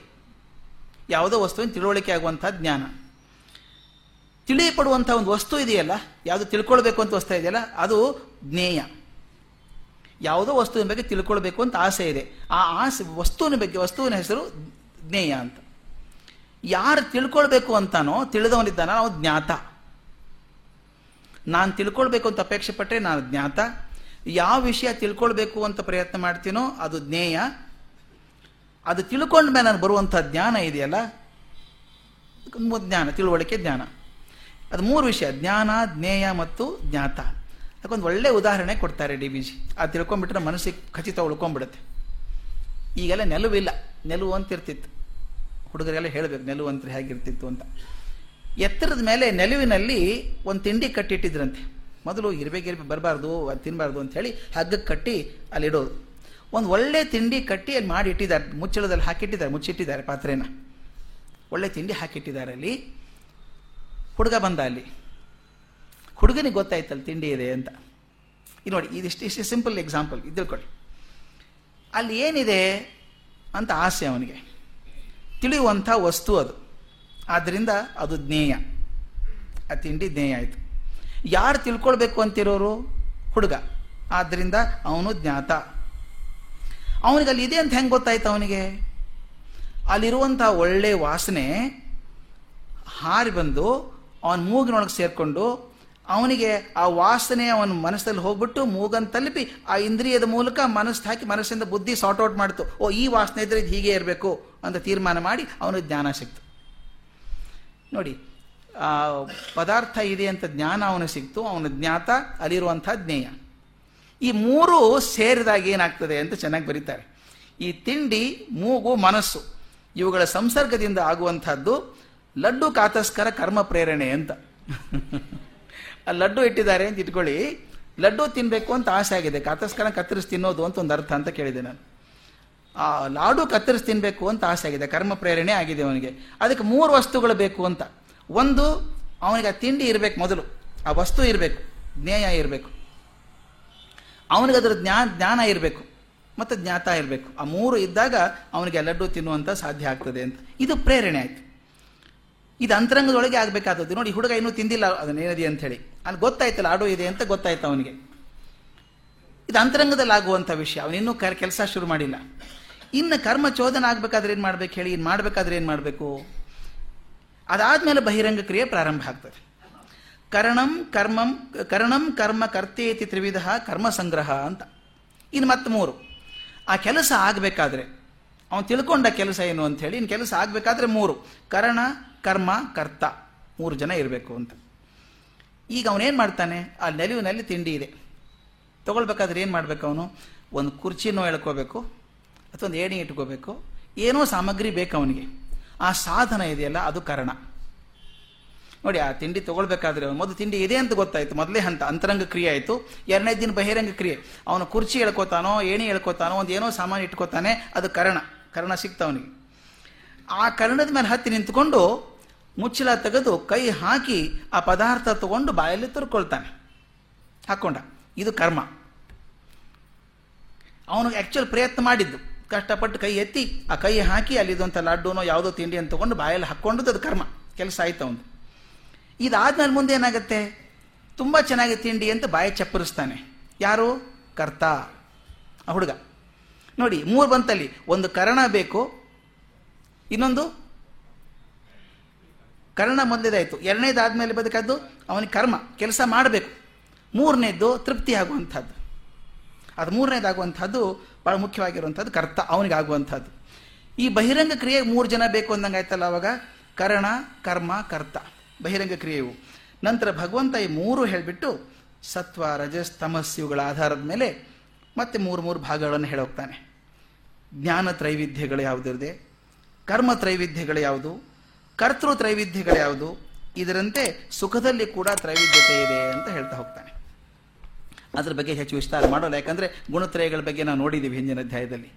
ಯಾವುದೋ ವಸ್ತುವಿನ ತಿಳುವಳಿಕೆ ಆಗುವಂಥ ಜ್ಞಾನ. ತಿಳಿಯಪಡುವಂಥ ಒಂದು ವಸ್ತು ಇದೆಯಲ್ಲ, ಯಾವುದು ತಿಳ್ಕೊಳ್ಬೇಕು ಅಂತ ವಸ್ತು ಇದೆಯಲ್ಲ, ಅದು ಜ್ಞೇಯ. ಯಾವುದೋ ವಸ್ತುವಿನ ಬಗ್ಗೆ ತಿಳ್ಕೊಳ್ಬೇಕು ಅಂತ ಆಸೆ ಇದೆ. ಆ ಆಸೆ, ವಸ್ತುವಿನ ಬಗ್ಗೆ, ವಸ್ತುವಿನ ಹೆಸರು ಜ್ಞೇಯ ಅಂತ. ಯಾರು ತಿಳ್ಕೊಳ್ಬೇಕು ಅಂತಾನೋ, ತಿಳಿದವನಿದ್ದಾನ, ಅವನು ಜ್ಞಾತ. ನಾನು ತಿಳ್ಕೊಳ್ಬೇಕು ಅಂತ ಅಪೇಕ್ಷೆ ಪಟ್ಟರೆ ನಾನು ಜ್ಞಾತ. ಯಾವ ವಿಷಯ ತಿಳ್ಕೊಳ್ಬೇಕು ಅಂತ ಪ್ರಯತ್ನ ಮಾಡ್ತೀನೋ ಅದು ಜ್ಞೇಯ. ಅದು ತಿಳ್ಕೊಂಡ ಮೇಲೆ ನಾನು ಬರುವಂಥ ಜ್ಞಾನ ಇದೆಯಲ್ಲ? ಜ್ಞಾನ, ತಿಳುವಳಿಕೆ ಜ್ಞಾನ. ಅದು ಮೂರು ವಿಷಯ, ಜ್ಞಾನ, ಜ್ಞೇಯ ಮತ್ತು ಜ್ಞಾತ. ಅದಕ್ಕೊಂದು ಒಳ್ಳೆ ಉದಾಹರಣೆ ಕೊಡ್ತಾರೆ ಡಿ ಬಿ ಜಿ. ಅದು ತಿಳ್ಕೊಂಡ್ಬಿಟ್ರೆ ಮನಸ್ಸಿಗೆ ಖಚಿತ ಉಳ್ಕೊಂಬಿಡುತ್ತೆ ಈಗೆಲ್ಲ ನೆಲುವಿಲ್ಲ. ನೆಲುವು ಅಂತ ಇರ್ತಿತ್ತು. ಹುಡುಗರೆಲ್ಲ ಹೇಳಬೇಕು, ನೆಲುವು ಅಂತ ಹೇಗಿರ್ತಿತ್ತು ಅಂತ. ಎತ್ತರದ ಮೇಲೆ ನೆಲುವಿನಲ್ಲಿ ಒಂದು ತಿಂಡಿ ಕಟ್ಟಿಟ್ಟಿದ್ರಂತೆ. ಮೊದಲು ಇರ್ಬೆ ಗಿರ್ಬೆ ಬರಬಾರ್ದು, ಅದು ತಿನ್ನಬಾರ್ದು ಅಂತ ಹೇಳಿ ಹಗ್ಗಕ್ಕೆ ಕಟ್ಟಿ ಅಲ್ಲಿ ಇಡೋದು. ಒಂದು ಒಳ್ಳೆ ತಿಂಡಿ ಕಟ್ಟಿ ಅಲ್ಲಿ ಮಾಡಿ ಇಟ್ಟಿದ್ದಾರೆ. ಮುಚ್ಚಳದಲ್ಲಿ ಹಾಕಿಟ್ಟಿದ್ದಾರೆ, ಮುಚ್ಚಿಟ್ಟಿದ್ದಾರೆ ಪಾತ್ರೆನ. ಒಳ್ಳೆ ತಿಂಡಿ ಹಾಕಿಟ್ಟಿದ್ದಾರೆ ಅಲ್ಲಿ. ಹುಡುಗ ಬಂದ ಅಲ್ಲಿ. ಹುಡುಗನಿಗೆ ಗೊತ್ತಾಯ್ತಲ್ಲ ತಿಂಡಿ ಇದೆ ಅಂತ. ಇದು ನೋಡಿ ಇದಿಷ್ಟು ಇಷ್ಟು ಸಿಂಪಲ್ ಎಕ್ಸಾಂಪಲ್ ಇದ್ದಿಳ್ಕೊಳ್ಳಿ ಅಲ್ಲಿ ಏನಿದೆ ಅಂತ ಆಸೆ ಅವನಿಗೆ. ತಿಳಿಯುವಂಥ ವಸ್ತು ಅದು. ಆದ್ದರಿಂದ ಅದು ಜ್ಞೇಯ. ಆ ತಿಂಡಿ ಜ್ಞೇಯ ಆಯಿತು. ಯಾರು ತಿಳ್ಕೊಳ್ಬೇಕು ಅಂತಿರೋರು? ಹುಡುಗ. ಆದ್ದರಿಂದ ಅವನು ಜ್ಞಾತ. ಅವನಿಗೆ ಅಲ್ಲಿ ಇದೆ ಅಂತ ಹೆಂಗೆ ಗೊತ್ತಾಯ್ತು ಅವನಿಗೆ? ಅಲ್ಲಿರುವಂಥ ಒಳ್ಳೆ ವಾಸನೆ ಹಾರಿ ಬಂದು ಅವನ ಮೂಗಿನೊಳಗೆ ಸೇರಿಕೊಂಡು ಅವನಿಗೆ ಆ ವಾಸನೆ ಅವನ ಮನಸ್ಸಲ್ಲಿ ಹೋಗ್ಬಿಟ್ಟು ಮೂಗನ್ನು ತಲುಪಿ ಆ ಇಂದ್ರಿಯದ ಮೂಲಕ ಮನಸ್ಸು ಹಾಕಿ ಮನಸ್ಸಿಂದ ಬುದ್ಧಿ ಸಾರ್ಟ್ ಔಟ್ ಮಾಡ್ತು. ಓ, ಈ ವಾಸನೆ ಇದ್ರೆ ಇದು ಹೀಗೆ ಇರಬೇಕು ಅಂತ ತೀರ್ಮಾನ ಮಾಡಿ ಅವನಿಗೆ ಜ್ಞಾನ ಸಿಕ್ತು. ನೋಡಿ, ಆ, ಪದಾರ್ಥ ಇದೆ ಅಂತ ಜ್ಞಾನ ಅವನು ಸಿಕ್ತು, ಅವನ ಜ್ಞಾತ ಅಲ್ಲಿರುವಂಥ ಜ್ಞೇಯ. ಈ ಮೂರು ಸೇರಿದಾಗ ಏನಾಗ್ತದೆ ಅಂತ ಚೆನ್ನಾಗಿ ಬರೀತಾರೆ. ಈ ತಿಂಡಿ, ಮೂಗು, ಮನಸ್ಸು, ಇವುಗಳ ಸಂಸರ್ಗದಿಂದ ಆಗುವಂಥದ್ದು ಲಡ್ಡು ಕಾತಸ್ಕರ ಕರ್ಮ ಪ್ರೇರಣೆ ಅಂತ. ಆ ಲಡ್ಡು ಇಟ್ಟಿದ್ದಾರೆ ಅಂತ ಇಟ್ಕೊಳ್ಳಿ, ಲಡ್ಡು ತಿನ್ನಬೇಕು ಅಂತ ಆಸೆ ಆಗಿದೆ, ಕಾತಸ್ಕರ ಕತ್ತರಿಸಿ ತಿನ್ನೋದು ಅಂತ ಒಂದು ಅರ್ಥ ಅಂತ ಕೇಳಿದೆ ನಾನು. ಆ ಲಾಡು ಕತ್ತರಿಸಿ ತಿನ್ನಬೇಕು ಅಂತ ಆಸೆ ಆಗಿದೆ. ಕರ್ಮ ಪ್ರೇರಣೆ ಆಗಿದೆ ಅವನಿಗೆ. ಅದಕ್ಕೆ ಮೂರು ವಸ್ತುಗಳು ಬೇಕು ಅಂತ. ಒಂದು, ಅವನಿಗೆ ಆ ತಿಂಡಿ ಇರಬೇಕು ಮೊದಲು. ಆ ವಸ್ತು ಇರಬೇಕು. ಜ್ಞೇಯ ಇರಬೇಕು. ಅವನಿಗೆ ಅದರ ಜ್ಞಾನ ಜ್ಞಾನ ಇರಬೇಕು. ಮತ್ತು ಜ್ಞಾತ ಇರಬೇಕು. ಆ ಮೂರು ಇದ್ದಾಗ ಅವನಿಗೆ ಲಡ್ಡು ತಿನ್ನುವಂಥ ಸಾಧ್ಯ ಆಗ್ತದೆ ಅಂತ. ಇದು ಪ್ರೇರಣೆ ಆಯಿತು. ಇದು ಅಂತರಂಗದೊಳಗೆ ಆಗಬೇಕಾದದ್ದು. ನೋಡಿ, ಹುಡುಗ ಇನ್ನೂ ತಿಂದಿಲ್ಲ ಅದನ್ನೇನಿದೆ ಅಂತ ಹೇಳಿ ಅಲ್ಲಿ ಗೊತ್ತಾಯ್ತು ಆಡೋ ಇದೆ ಅಂತ ಗೊತ್ತಾಯ್ತು ಅವನಿಗೆ. ಇದು ಅಂತರಂಗದಲ್ಲಿ ಆಗುವಂಥ ವಿಷಯ. ಅವನಿನ್ನೂ ಕೆಲಸ ಶುರು ಮಾಡಿಲ್ಲ. ಇನ್ನು ಕರ್ಮ ಚೋದನ ಆಗ್ಬೇಕಾದ್ರೆ ಏನು ಮಾಡ್ಬೇಕು ಹೇಳಿ? ಇನ್ನು ಮಾಡಬೇಕಾದ್ರೆ ಏನು ಮಾಡಬೇಕು? ಅದಾದ್ಮೇಲೆ ಬಹಿರಂಗ ಕ್ರಿಯೆ ಪ್ರಾರಂಭ ಆಗ್ತದೆ. ಕರಣಂ, ಕರ್ಮಂ, ಕರಣಂ ಕರ್ಮ ಕರ್ತೇತಿ ತ್ರಿವಿಧ ಕರ್ಮ ಸಂಗ್ರಹ ಅಂತ. ಇನ್ನು ಮತ್ತೆ ಮೂರು. ಆ ಕೆಲಸ ಆಗಬೇಕಾದ್ರೆ, ಅವನು ತಿಳ್ಕೊಂಡ ಕೆಲಸ ಏನು ಅಂತ ಹೇಳಿ ಇನ್ನು ಕೆಲಸ ಆಗಬೇಕಾದ್ರೆ ಮೂರು. ಕರಣ, ಕರ್ಮ, ಕರ್ತ. ಮೂರು ಜನ ಇರಬೇಕು ಅಂತ. ಈಗ ಅವನೇನು ಮಾಡ್ತಾನೆ? ಆ ನೆಲುವಿನಲ್ಲಿ ತಿಂಡಿ ಇದೆ. ತಗೊಳ್ಬೇಕಾದ್ರೆ ಏನು ಮಾಡಬೇಕು ಅವನು? ಒಂದು ಕುರ್ಚಿನೋ ಎಳ್ಕೋಬೇಕು. ಅಥವಾ ಒಂದು ಏಣಿ ಇಟ್ಕೋಬೇಕು. ಏನೋ ಸಾಮಗ್ರಿ ಬೇಕು ಅವನಿಗೆ. ಆ ಸಾಧನ ಇದೆಯಲ್ಲ, ಅದು ಕಾರಣ. ನೋಡಿ, ಆ ತಿಂಡಿ ತಗೊಳ್ಬೇಕಾದ್ರೆ ಮೊದಲು ತಿಂಡಿ ಇದೆ ಅಂತ ಗೊತ್ತಾಯಿತು. ಮೊದಲೇ ಹಂತ, ಅಂತರಂಗ ಕ್ರಿಯೆ ಆಯಿತು. ಎರಡನೇ ದಿನ ಬಹಿರಂಗ ಕ್ರಿಯೆ. ಅವನು ಕುರ್ಚಿ ಎಳ್ಕೋತಾನೋ, ಏಣಿ ಎಳ್ಕೋತಾನೋ, ಒಂದು ಏನೋ ಸಾಮಾನು ಇಟ್ಕೋತಾನೆ, ಅದು ಕರ್ಣ. ಕರ್ಣ ಸಿಕ್ತವನಿಗೆ ಆ ಕರ್ಣದ ಮೇಲೆ ಹತ್ತಿ ನಿಂತ್ಕೊಂಡು ಮುಚ್ಚಲ ತೆಗೆದು ಕೈ ಹಾಕಿ ಆ ಪದಾರ್ಥ ತಗೊಂಡು ಬಾಯಲ್ಲಿ ತುರ್ಕೊಳ್ತಾನೆ. ಹಾಕೊಂಡ. ಇದು ಕರ್ಮ. ಅವನು ಆ್ಯಕ್ಚುಲ್ ಪ್ರಯತ್ನ ಮಾಡಿದ್ದು. ಕಷ್ಟಪಟ್ಟು ಕೈ ಎತ್ತಿ, ಆ ಕೈ ಹಾಕಿ ಅಲ್ಲಿದ್ದಂಥ ಲಡ್ಡುನೋ ಯಾವುದೋ ತಿಂಡಿ ಅಂತ ತಗೊಂಡು ಬಾಯಲ್ಲಿ ಹಾಕ್ಕೊಂಡದ್ದು ಅದು ಕರ್ಮ. ಕೆಲಸ ಆಯ್ತು ಅವನು ಇದಾದ್ಮೇಲೆ ಮುಂದೆ ಏನಾಗುತ್ತೆ? ತುಂಬ ಚೆನ್ನಾಗಿ ತಿಂಡಿ ಅಂತ ಬಾಯಿ ಚಪ್ಪರಿಸ್ತಾನೆ. ಯಾರು? ಕರ್ತ. ಆ ಹುಡುಗ. ನೋಡಿ, ಮೂರು ಬಂತಲ್ಲಿ. ಒಂದು ಕರ್ಣ ಬೇಕು, ಇನ್ನೊಂದು? ಕರ್ಣ ಮೊದಲೇದಾಯಿತು. ಎರಡನೇದಾದ್ಮೇಲೆ ಬದುಕದ್ದು? ಅವನಿಗೆ ಕರ್ಮ. ಕೆಲಸ ಮಾಡಬೇಕು. ಮೂರನೇದ್ದು ತೃಪ್ತಿ ಆಗುವಂಥದ್ದು. ಅದು ಮೂರನೇದಾಗುವಂಥದ್ದು ಭಾಳ ಮುಖ್ಯವಾಗಿರುವಂಥದ್ದು ಕರ್ತ ಅವನಿಗೆ ಆಗುವಂಥದ್ದು ಈ ಬಹಿರಂಗ ಕ್ರಿಯೆ ಮೂರು ಜನ ಬೇಕು ಅಂದಂಗೆ ಆಯ್ತಲ್ಲ ಅವಾಗ? ಕರಣ, ಕರ್ಮ, ಕರ್ತ. ಬಹಿರಂಗ ಕ್ರಿಯೆಯು. ನಂತರ ಭಗವಂತ ಈ ಮೂರು ಹೇಳಿಬಿಟ್ಟು ಸತ್ವ, ರಜಸ್ ತಮಸ್ ಇವುಗಳ ಆಧಾರದ ಮೇಲೆ ಮತ್ತೆ ಮೂರು ಮೂರು ಭಾಗಗಳನ್ನು ಹೇಳೋಗ್ತಾನೆ. ಜ್ಞಾನ ತ್ರೈವಿಧ್ಯಗಳು ಯಾವುದಿರದೆ? ಕರ್ಮ ತ್ರೈವಿಧ್ಯಗಳು ಯಾವುದು? ಕರ್ತೃ ತ್ರೈವಿಧ್ಯಗಳು ಯಾವುದು? ಇದರಂತೆ ಸುಖದಲ್ಲಿ ಕೂಡ ತ್ರೈವಿಧ್ಯತೆ ಇದೆ ಅಂತ ಹೇಳ್ತಾ ಹೋಗ್ತಾನೆ. ಅದ್ರ ಬಗ್ಗೆ ಹೆಚ್ಚು ವಿಸ್ತಾರ ಮಾಡೋಲ್ಲ. ಯಾಕಂದರೆ ಗುಣತ್ರಯಗಳ ಬಗ್ಗೆ ನಾವು ನೋಡಿದ್ದೀವಿ ಹಿಂದಿನ ಅಧ್ಯಾಯದಲ್ಲಿ.